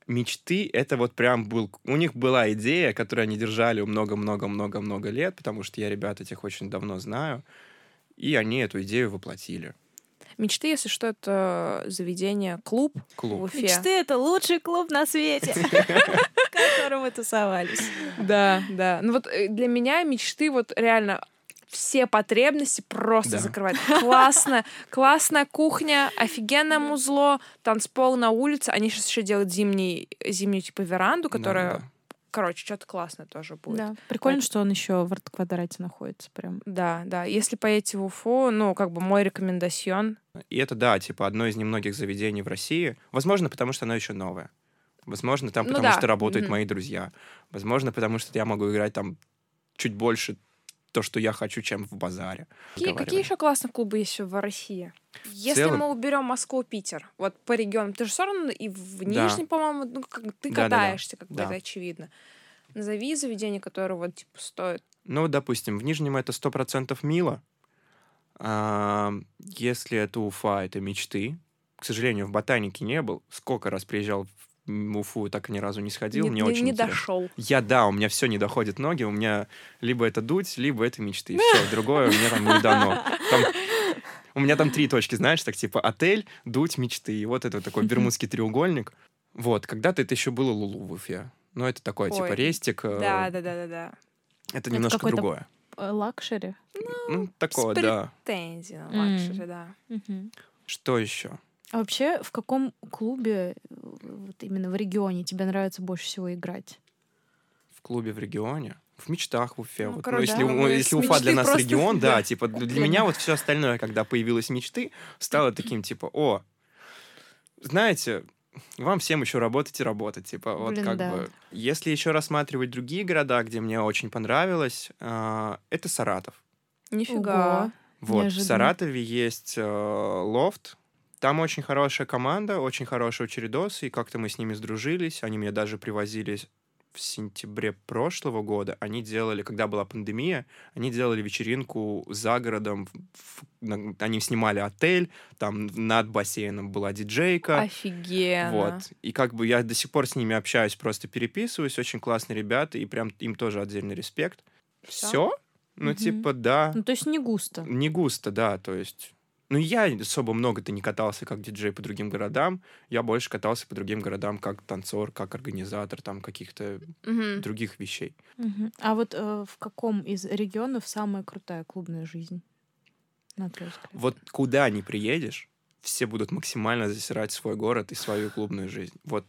Мечты — это вот прям был... У них была идея, которую они держали много-много-много-много лет, потому что я ребят этих очень давно знаю, и они эту идею воплотили. Мечты, если что, это заведение, клуб в Клуб. Уфе. Мечты — это лучший клуб на свете, в котором мы тусовались. Да, да. Ну вот э, для меня мечты вот реально все потребности просто Да. закрывать. Классно, классная кухня, офигенное музло, танцпол на улице. Они сейчас еще делают зимний, зимнюю типа веранду, которая, Да-да-да. Короче, что-то классное тоже будет. Да, прикольно, что он еще в арт-квадрате находится прям. Да, да. Если поедете в Уфу, ну, как бы мой рекомендацион. И это, да, типа одно из немногих заведений в России. Возможно, потому что оно еще новое. Возможно, там Ну потому да. что работают Мгм. мои друзья. Возможно, потому что я могу играть там чуть больше то, что я хочу, чем в базаре. Какие, какие еще классные клубы есть в России? Если целом- мы уберем Москву, Питер, вот по регионам, ты же все равно и в Да. Нижнем, по-моему, ну, как ты Да-да-да. катаешься, как бы Да. это очевидно. Назови заведение, которое вот типа стоит. Ну, допустим, в Нижнем это 100% мило. А, если это Уфа, это мечты. К сожалению, в ботанике не был. Сколько раз приезжал в Уфу, так ни разу не сходил. не Мне не- очень не интересно. дошел. Я, да, у меня все не доходит ноги, у меня либо это дуть, либо это мечты. Все, другое мне там не дано. Там- у меня там три точки, знаешь, так типа отель, дуть, мечты. И вот это вот такой бермудский треугольник. Вот, когда-то это еще было Лулу в Уфе. Но это такое, типа, Ой, рестик. э, Да, да, да, да, да. Это немножко какой-то другое. Э, Luxury. Ну, такое, с да. Претензии на luxury, да. Что еще? А вообще, в каком клубе, э, вот именно в регионе, тебе нравится больше всего играть? В клубе в регионе? В мечтах в Уфе. Ну, вот. короче, если, да, если Уфа для нас просто- регион, да, да. типа для меня вот все остальное, когда появилось мечты, стало таким типа, о, знаете, вам всем еще работать и работать, типа вот Блин, как да. бы. Если еще рассматривать другие города, где мне очень понравилось, а, это Саратов. Нифига. Ого. Вот, в Неожиданно. Саратове есть э, лофт. Там очень хорошая команда, очень хорошие чередосы, и как-то мы с ними сдружились. Они меня даже привозили в сентябре прошлого года они делали, когда была пандемия, они делали вечеринку за городом. в- на- они снимали отель, там над бассейном была диджейка. Офигенно. Вот. И как бы я до сих пор с ними общаюсь, просто переписываюсь. Очень классные ребята, и прям им тоже отдельный респект. Всё? Все? Ну, Мгм. типа, да. Ну, то есть не густо. Не густо, да, то есть... Ну, я особо много-то не катался как диджей по другим городам. Я больше катался по другим городам как танцор, как организатор там каких-то Мгм. других вещей. Мгм. А вот э, в каком из регионов самая крутая клубная жизнь? На твой взгляд? Вот куда ни приедешь, все будут максимально засирать свой город и свою клубную жизнь. Вот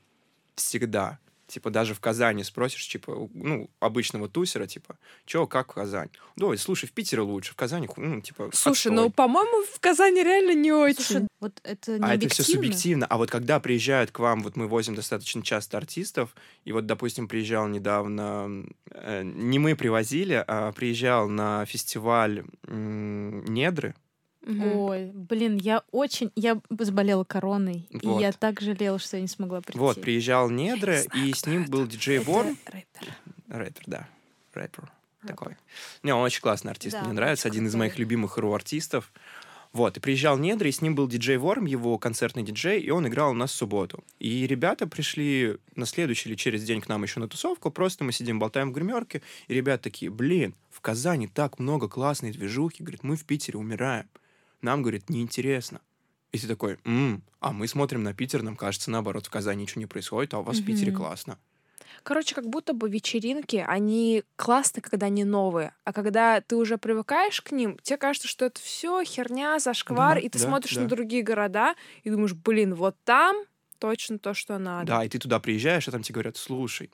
всегда. Типа даже в Казани спросишь, типа, ну, обычного тусера, типа, чё, как Казань? Да, слушай, в Питере лучше, в Казани, ну, типа, Слушай, отстой. ну, по-моему, в Казани реально не очень. Слушай, вот это не А это все субъективно. А вот когда приезжают к вам, вот мы возим достаточно часто артистов, и вот, допустим, приезжал недавно, э, не мы привозили, а приезжал на фестиваль м, Недры. Мгм. Ой, блин, я очень... Я заболела короной, Вот. и я так жалела, что я не смогла прийти. Вот, приезжал Недры, знаю, и с ним это. был диджей Ворм. рэпер. Рэпер, да. Рэпер. Такой. Не, он очень классный артист. Да, Мне нравится. Один из крутой. моих любимых ру-артистов. Вот, и приезжал Недры, и с ним был диджей Ворм, его концертный диджей, и он играл у нас в субботу. И ребята пришли на следующий или через день к нам еще на тусовку, просто мы сидим, болтаем в гримерке, и ребята такие, блин, в Казани так много классной движухи, говорит, мы в Питере умираем. Нам, говорит, неинтересно. И ты такой, «М, а мы смотрим на Питер, нам кажется, наоборот, в Казани ничего не происходит, а у вас в Питере классно. Короче, как будто бы вечеринки, они классны, когда они новые. А когда ты уже привыкаешь к ним, тебе кажется, что это все херня, зашквар, Да, и ты да, смотришь да. на другие города и думаешь, блин, вот там точно то, что надо. Да, и ты туда приезжаешь, а там тебе говорят, слушай,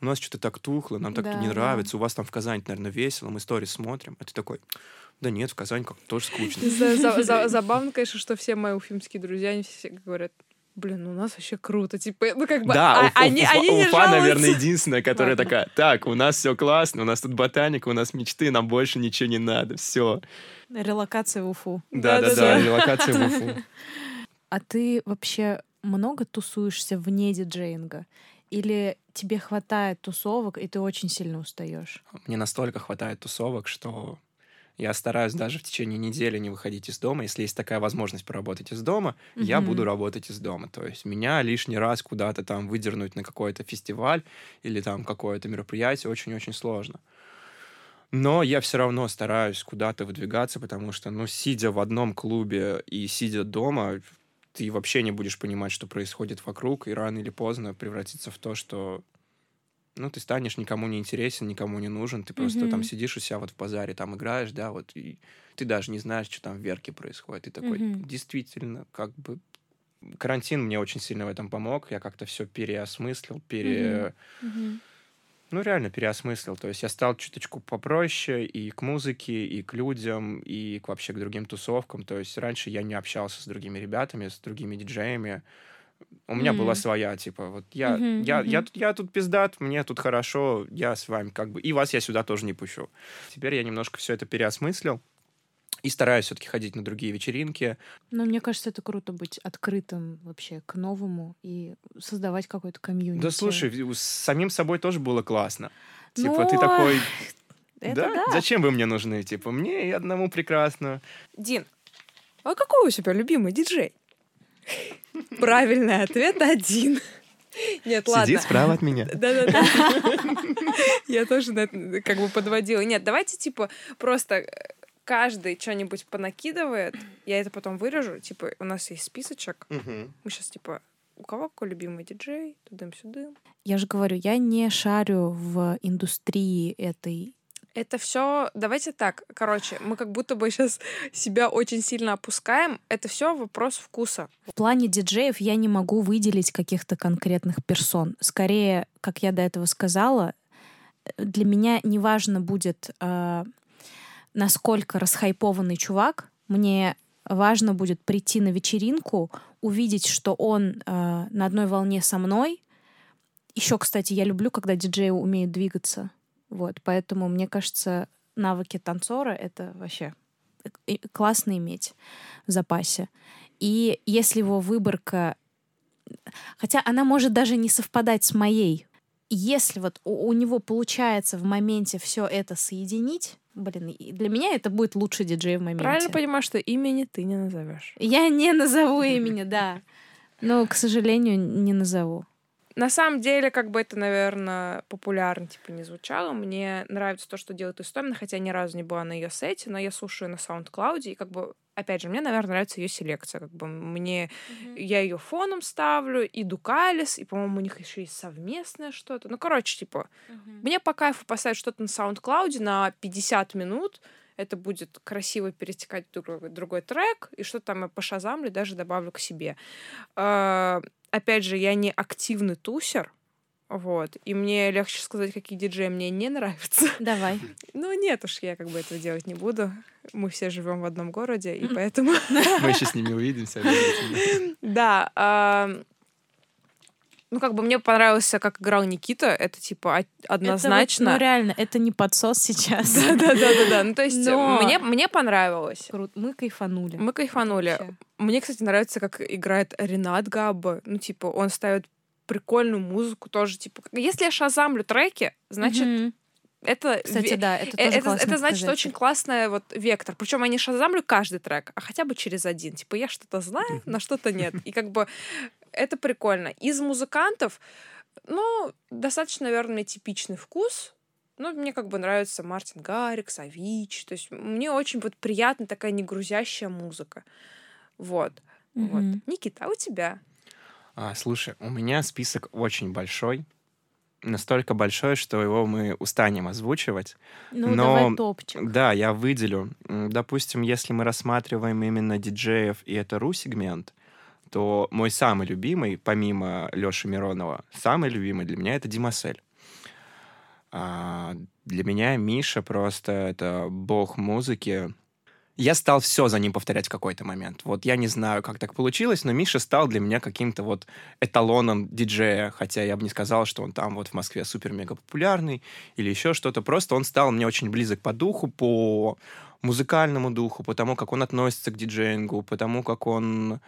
у нас что-то так тухло, нам так Да, не да. нравится, у вас там в Казани, наверное, весело, мы сторис смотрим. А ты такой, да нет, в Казани как-то тоже скучно. За- за- за- Забавно, конечно, что все мои уфимские друзья, они все говорят, блин, ну у нас вообще круто. Типа, ну как бы, Да, а- Уф- они, Уфа, они не Уфа, наверное, единственная, которая Ладно. такая, так, у нас все классно, у нас тут ботаника, у нас мечты, нам больше ничего не надо, все. Релокация в Уфу. Да-да-да, Да-да-да. релокация в Уфу. А ты вообще много тусуешься вне диджеинга? Или тебе хватает тусовок, и ты очень сильно устаешь? Мне настолько хватает тусовок, что я стараюсь даже в течение недели не выходить из дома. Если есть такая возможность поработать из дома, я Мгм. буду работать из дома. То есть меня лишний раз куда-то там выдернуть на какой-то фестиваль или там какое-то мероприятие очень-очень сложно. Но я все равно стараюсь куда-то выдвигаться, потому что, ну, сидя в одном клубе и сидя дома, ты вообще не будешь понимать, что происходит вокруг, и рано или поздно превратится в то, что ну, ты станешь никому не интересен, никому не нужен, ты просто там Мгм. сидишь у себя вот в базаре, там играешь, да, вот, и ты даже не знаешь, что там в Верке происходит. Ты такой, Мгм. действительно, как бы... Карантин мне очень сильно в этом помог, я как-то все переосмыслил, пере... Ну, реально переосмыслил. То есть я стал чуточку попроще и к музыке, и к людям, и к вообще к другим тусовкам. То есть раньше я не общался с другими ребятами, с другими диджеями. У меня была Мгм. своя, типа, вот я, Мгм, я, я, мгм. тут- я тут пиздат, мне тут хорошо, я с вами как бы... И вас я сюда тоже не пущу. Теперь я немножко все это переосмыслил и стараюсь все-таки ходить на другие вечеринки. Но мне кажется, это круто быть открытым вообще к новому и создавать какой-то комьюнити. Да слушай, с самим собой тоже было классно. Ну, Типа, ты такой... это да? да. Зачем вы мне нужны? Типа, мне и одному прекрасно. Дин, а какой у тебя любимый диджей? Правильный ответ один. Нет, ладно. Сидит справа от меня. Да-да-да. Я тоже как бы подводила. Нет, давайте, типа, просто э, каждый что-нибудь понакидывает, я это потом вырежу. Типа, у нас есть списочек. Мы сейчас, типа, у кого какой любимый диджей, тудым-сюдым. Я же говорю, я не шарю в индустрии этой. Это все, давайте так, короче, мы как будто бы сейчас себя очень сильно опускаем. Это все вопрос вкуса. В плане диджеев я не могу выделить каких-то конкретных персон. Скорее, как я до этого сказала, э, для меня неважно будет, э, насколько расхайпованный чувак. Мне важно будет прийти на вечеринку, увидеть, что он э, на одной волне со мной. Еще, кстати, я люблю, когда диджеи умеют двигаться. Вот, поэтому, мне кажется, навыки танцора — это вообще и- классно иметь в запасе. И если его выборка... Хотя она может даже не совпадать с моей. Если вот у, у него получается в моменте все это соединить, блин, для меня это будет лучший диджей в моменте. Правильно понимаю, что имени ты не назовешь. Я не назову имени, да. Но, к сожалению, не назову. На самом деле, как бы это, наверное, популярно, типа, не звучало. Мне нравится то, что делает Истомина, хотя ни разу не была на ее сете, но я слушаю на SoundCloud, и как бы опять же, мне, наверное, нравится ее селекция. Как бы мне mm-hmm. я ее фоном ставлю, и Дукалис, и, по-моему, у них еще есть совместное что-то. Ну, короче, типа, mm-hmm. мне по кайфу поставить что-то на SoundCloud на 50 минут. Это будет красиво перетекать в другой, другой трек, и что там я пошазамлю, даже добавлю к себе. Uh, опять же, я не активный тусер, вот. И мне легче сказать, какие диджеи мне не нравятся. Давай. Ну, нет уж, я как бы этого делать не буду. Мы все живем в одном городе, и поэтому... Мы еще с ними увидимся. Да. Ну, как бы мне понравился, как играл Никита. Это, типа, однозначно. Это, ну, реально, это не подсос сейчас. Да-да-да. Ну, то есть Но... мне, мне понравилось. Круто. Мы кайфанули. Мы кайфанули. Вообще. Мне, кстати, нравится, как играет Ренат Габба. Ну, типа, он ставит прикольную музыку тоже, типа, если я шазамлю треки, значит, mm-hmm. это... Кстати, да, это тоже это, это значит очень классный вот вектор. Причем я не шазамлю каждый трек, а хотя бы через один. Типа, я что-то знаю, на что-то нет. И как бы это прикольно. Из музыкантов, ну, достаточно, наверное, типичный вкус. Ну, мне как бы нравится Мартин Гаррикс, Авич. То есть мне очень вот приятна такая негрузящая музыка. Вот. Mm-hmm. вот. Никита, а у тебя? А, слушай, у меня список очень большой. Настолько большой, что его мы устанем озвучивать. Ну, Но, давай топчик. Да, я выделю. Допустим, если мы рассматриваем именно диджеев, и это ру-сегмент, то мой самый любимый, помимо Лёши Миронова, самый любимый для меня — это Димасель. А, для меня Миша просто это бог музыки, я стал все за ним повторять в какой-то момент. Вот я не знаю, как так получилось, но Миша стал для меня каким-то вот эталоном диджея, хотя я бы не сказал, что он там вот в Москве супер-мега популярный или еще что-то. Просто он стал мне очень близок по духу, по музыкальному духу, по тому, как он относится к диджеингу, по тому, как он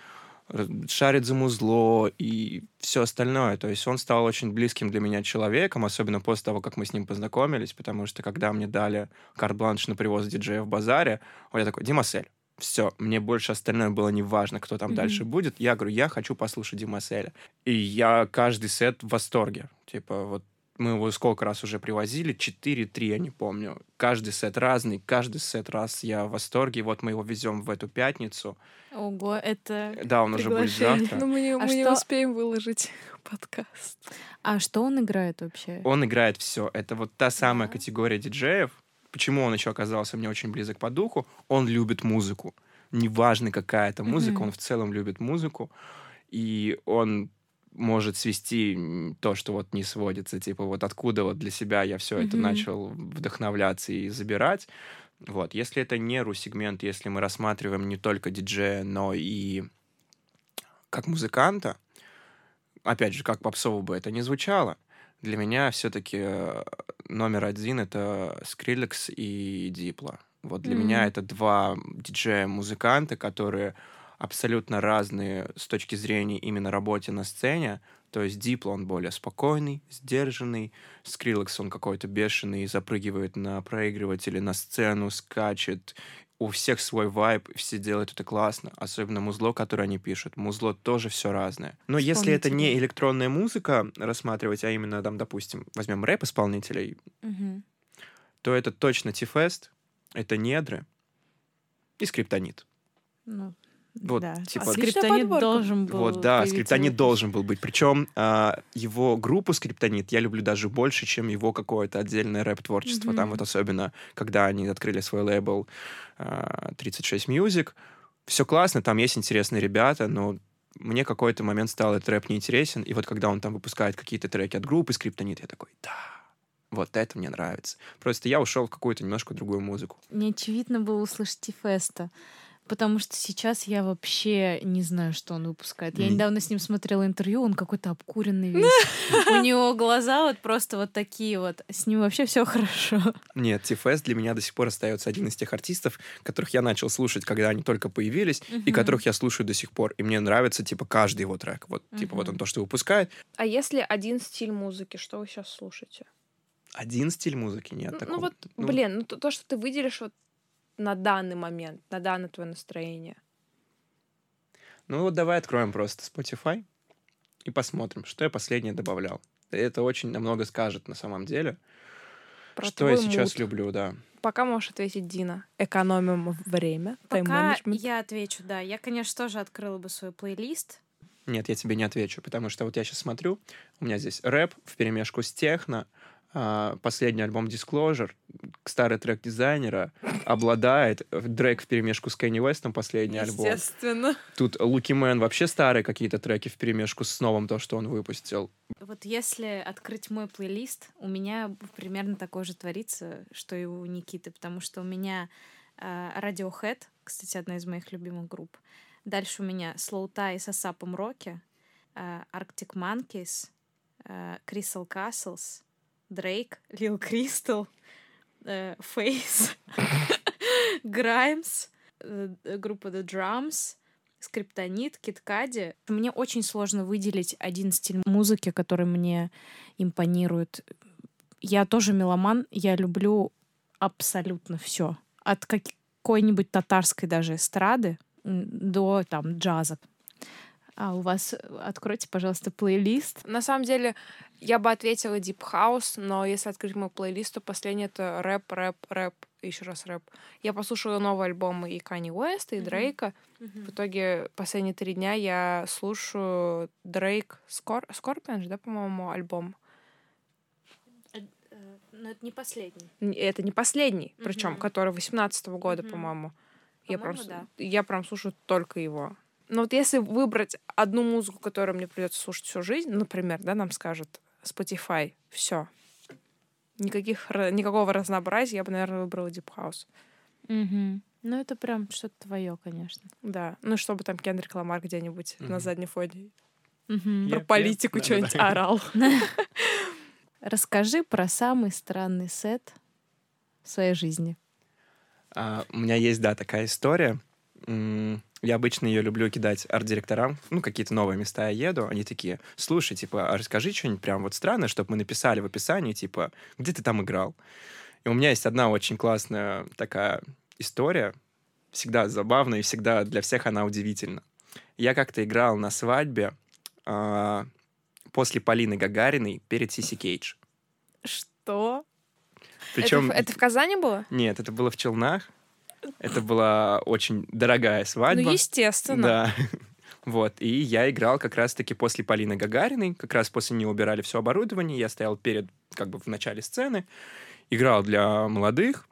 шарит за музло и все остальное. То есть он стал очень близким для меня человеком, особенно после того, как мы с ним познакомились, потому что когда мне дали карт-бланш на привоз диджея в базаре, он я такой, Димасель, все, мне больше остальное было не важно, кто там mm-hmm. дальше будет. Я говорю, я хочу послушать Димаселя. И я каждый сет в восторге. Типа, вот мы его сколько раз уже привозили, 4-3, я не помню. Каждый сет разный, каждый сет раз я в восторге. Вот мы его везем в эту пятницу. Ого, это Да, он уже будет завтра. Но ну, мы, не, а мы что... не успеем выложить подкаст. А что он играет вообще? Он играет все. Это вот та самая да. категория диджеев. Почему он еще оказался мне очень близок по духу? Он любит музыку. Неважно, какая это музыка, mm-hmm. он в целом любит музыку. И он может свести то, что вот не сводится, типа вот откуда вот для себя я все mm-hmm. это начал вдохновляться и забирать. Вот, если это не ру-сегмент, если мы рассматриваем не только диджея, но и как музыканта, опять же, как попсово бы это ни звучало, для меня все-таки э, номер один это Skrillex и Diplo. Вот для mm-hmm. меня это два диджея-музыканта, которые абсолютно разные с точки зрения именно работы на сцене. То есть Дипло он более спокойный, сдержанный, Скриллекс он какой-то бешеный, запрыгивает на проигрывателе, на сцену, скачет. У всех свой вайб, все делают это классно. Особенно музло, которое они пишут. Музло тоже все разное. Но Вспомните. если это не электронная музыка рассматривать, а именно, там, допустим, возьмем рэп-исполнителей, угу. то это точно Тифест, это Недры и Скриптонит. Ну, вот, да. типа, а скриптонит должен был Вот, да, скриптонит должен был быть. Причем а, его группу скриптонит я люблю даже больше, чем его какое-то отдельное рэп-творчество. Mm-hmm. Там вот особенно, когда они открыли свой лейбл а, 36 Music. Все классно, там есть интересные ребята, но мне какой-то момент стал этот рэп неинтересен. И вот когда он там выпускает какие-то треки от группы скриптонит, я такой, да, вот это мне нравится. Просто я ушел в какую-то немножко другую музыку. Не очевидно было услышать Тифеста. Потому что сейчас я вообще не знаю, что он выпускает. Я недавно с ним смотрела интервью, он какой-то обкуренный весь. У него глаза вот просто вот такие вот. С ним вообще все хорошо. Нет, Ти-Фест для меня до сих пор остается один из тех артистов, которых я начал слушать, когда они только появились, и которых я слушаю до сих пор. И мне нравится, типа, каждый его трек. Вот, типа, вот он то, что выпускает. А если один стиль музыки, что вы сейчас слушаете? Один стиль музыки нет Ну, такого. ну вот, Ну, блин, ну то, то, что ты выделишь вот на данный момент, на данное твое настроение. Ну вот давай откроем просто Spotify и посмотрим, что я последнее добавлял. Это очень намного скажет на самом деле, Про что я сейчас мут. люблю, да. Пока можешь ответить Дина. Экономим время, Пока я отвечу, да. Я, конечно, тоже открыла бы свой плейлист. Нет, я тебе не отвечу, потому что вот я сейчас смотрю, у меня здесь рэп в перемешку с техно, последний альбом Disclosure, старый трек дизайнера, обладает, Дрейк в перемешку с Кенни Уэстом, последний альбом. Естественно. Тут Луки Мэн вообще старые какие-то треки в перемешку с новым, то, что он выпустил. Вот если открыть мой плейлист, у меня примерно такое же творится, что и у Никиты, потому что у меня э, Radiohead, кстати, одна из моих любимых групп. Дальше у меня Slow Tie с Асапом Роки, э, Arctic Monkeys, э, Crystal Castles, Дрейк, Лил Кристал, Фейс, Граймс, э, группа The Drums, Скриптонит, Киткади. Мне очень сложно выделить один стиль музыки, который мне импонирует. Я тоже меломан, я люблю абсолютно все. От какой-нибудь татарской даже эстрады до там джаза. А у вас, э, откройте, пожалуйста, плейлист. На самом деле, я бы ответила Deep House, но если открыть мой плейлист, то последний это рэп, рэп, рэп, еще раз рэп. Я послушала новые альбомы и Кани Уэста, и. Дрейка. В итоге последние три дня я слушаю Дрейк Scor... Scorpions, да, по-моему, альбом. Но это не последний. Это не последний, Мгм. причем, который 18 года, Мгм. по-моему. Я По-моему, просто, да. я прям слушаю только его. Но вот если выбрать одну музыку, которую мне придется слушать всю жизнь, например, да, нам скажет Spotify, все. Никаких, никакого разнообразия я бы, наверное, выбрала Deep House. Мгм. Ну, это прям что-то твое, конечно. Да. Ну, чтобы там Кендрик Ламар где-нибудь на Мгм. заднем фоне Мгм. про yep. политику Да-да-да. что-нибудь орал. Расскажи про самый странный сет в своей жизни. А, у меня есть, да, такая история. Я обычно ее люблю кидать арт-директорам. Ну, какие-то новые места я еду. Они такие, слушай, типа, а расскажи что-нибудь прям вот странное, чтобы мы написали в описании, типа, где ты там играл. И у меня есть одна очень классная такая история. Всегда забавная и всегда для всех она удивительна. Я как-то играл на свадьбе а, после Полины Гагариной перед Сиси Кейдж. Что? Причем... Это, это в Казани было? Нет, это было в Челнах. Это была очень дорогая свадьба. Ну, естественно. Да. Вот, и я играл как раз-таки после Полины Гагариной, как раз после нее убирали все оборудование, я стоял перед, как бы в начале сцены, играл для молодых,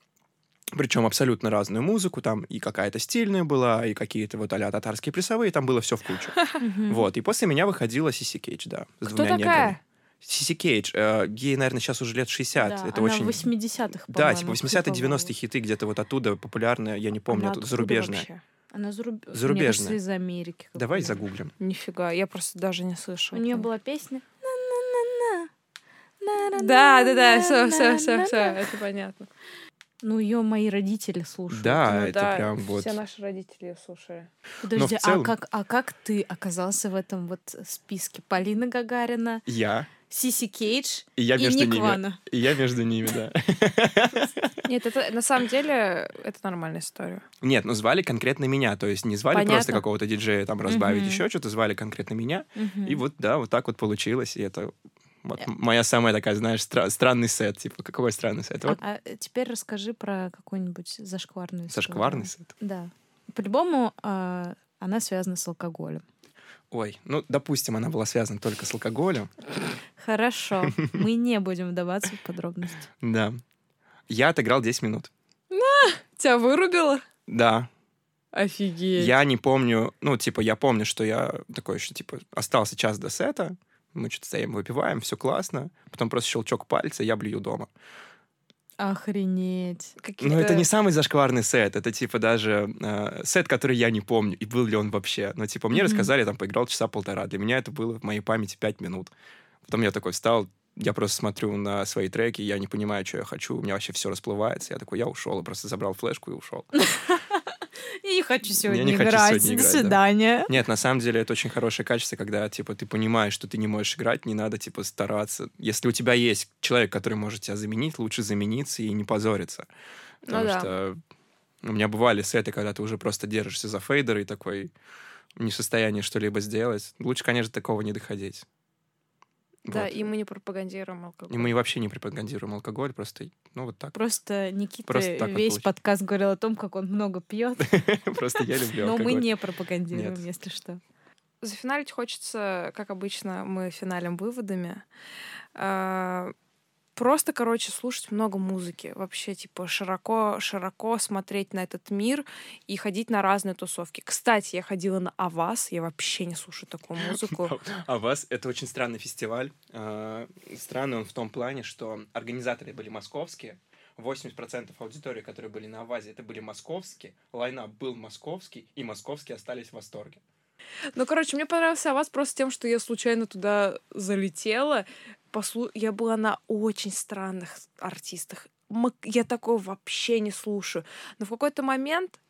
причем абсолютно разную музыку, там и какая-то стильная была, и какие-то вот а татарские плясовые, там было все в кучу. Вот, и после меня выходила Сиси Кейдж, да, с Кто двумя такая? Сиси Кейдж, э, ей, наверное, сейчас уже лет 60, Да, это она очень... в 80-х, Да, типа 80-е, хиповала. 90-е хиты где-то вот оттуда популярные, я не помню, Она оттуда, зарубежные. вообще? Она заруб... Зарубежная. Мне кажется, из Америки. Давай загуглим. Нифига, я просто даже не У слышала. нее про была песня «На-на-на-на, на-на-на, Да, да, да, все, все, все, на-на-на». все, это понятно. Ну, ее мои родители слушают. Да, Ну это да, прям вот... Все наши родители ее слушали. Подожди, в целом- а, как, а как ты оказался в этом вот списке? Полина Гагарина, Я, Сиси Кейдж и я и между Ник ними. Вана. И я между ними, да. Нет, это на самом деле это нормальная история. Нет, ну звали конкретно меня, то есть не звали Понятно. просто какого-то диджея там разбавить Мгм. еще что-то, звали конкретно меня. Мгм. И вот, да, вот так вот получилось, и это вот Э. моя самая такая, знаешь, стра- странный сет, типа, какой странный сет? Вот А, а теперь расскажи про какую-нибудь зашкварную историю. зашкварный сет. Да. По-любому а, она связана с алкоголем. Ой, ну, допустим, она была связана только с алкоголем, Хорошо, мы не будем вдаваться в подробности. да. Я отыграл 10 минут. Тебя вырубило? Да, Офигеть. я не помню, ну, типа, я помню, что я такой еще, типа, остался час до сета, мы что-то стоим, выпиваем, все классно, потом просто щелчок пальца, я блюю дома. Охренеть. Ну, это не самый зашкварный сет, это типа даже э, сет, который я не помню, и был ли он вообще. Но типа мне mm-hmm. рассказали, я там поиграл часа полтора. Для меня это было в моей памяти пять минут. Потом я такой встал, я просто смотрю на свои треки, я не понимаю, что я хочу, у меня вообще все расплывается. Я такой, я ушел, я просто забрал флешку и ушел. Я не хочу сегодня не играть. Хочу сегодня До играть, свидания. Да. Нет, на самом деле это очень хорошее качество, когда типа ты понимаешь, что ты не можешь играть, не надо типа стараться. Если у тебя есть человек, который может тебя заменить, лучше замениться и не позориться. Ну Потому ну, да. что у меня бывали сеты, когда ты уже просто держишься за фейдер и такой не в состоянии что-либо сделать. Лучше, конечно, такого не доходить. Да, вот. и мы не пропагандируем алкоголь. И мы вообще не пропагандируем алкоголь, просто, ну, вот так. Просто Никита просто так весь подкаст говорил о том, как он много пьет. Просто я люблю Но мы не пропагандируем, если что. Зафиналить хочется, как обычно, мы финалим выводами. Просто, короче, слушать много музыки. Вообще, типа, широко, широко смотреть на этот мир и ходить на разные тусовки. Кстати, я ходила на Авас, я вообще не слушаю такую музыку. Авас — это очень странный фестиваль. А, странный он в том плане, что организаторы были московские, 80% аудитории, которые были на Авазе, это были московские, лайнап был московский, и московские остались в восторге. Ну, короче, мне понравился Аваз просто тем, что я случайно туда залетела послу... я была на очень странных артистах. Я такого вообще не слушаю. Но в какой-то момент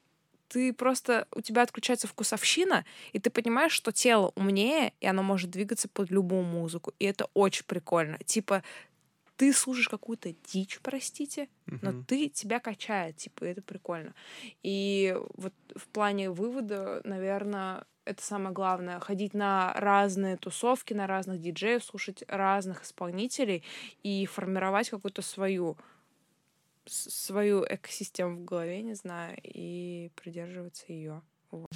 ты просто, у тебя отключается вкусовщина, и ты понимаешь, что тело умнее, и оно может двигаться под любую музыку. И это очень прикольно. Типа, ты слушаешь какую-то дичь, простите, uh-huh. но ты тебя качает, типа, это прикольно. И вот в плане вывода, наверное, это самое главное, ходить на разные тусовки, на разных диджеев, слушать разных исполнителей и формировать какую-то свою свою экосистему в голове, не знаю, и придерживаться ее. Вот.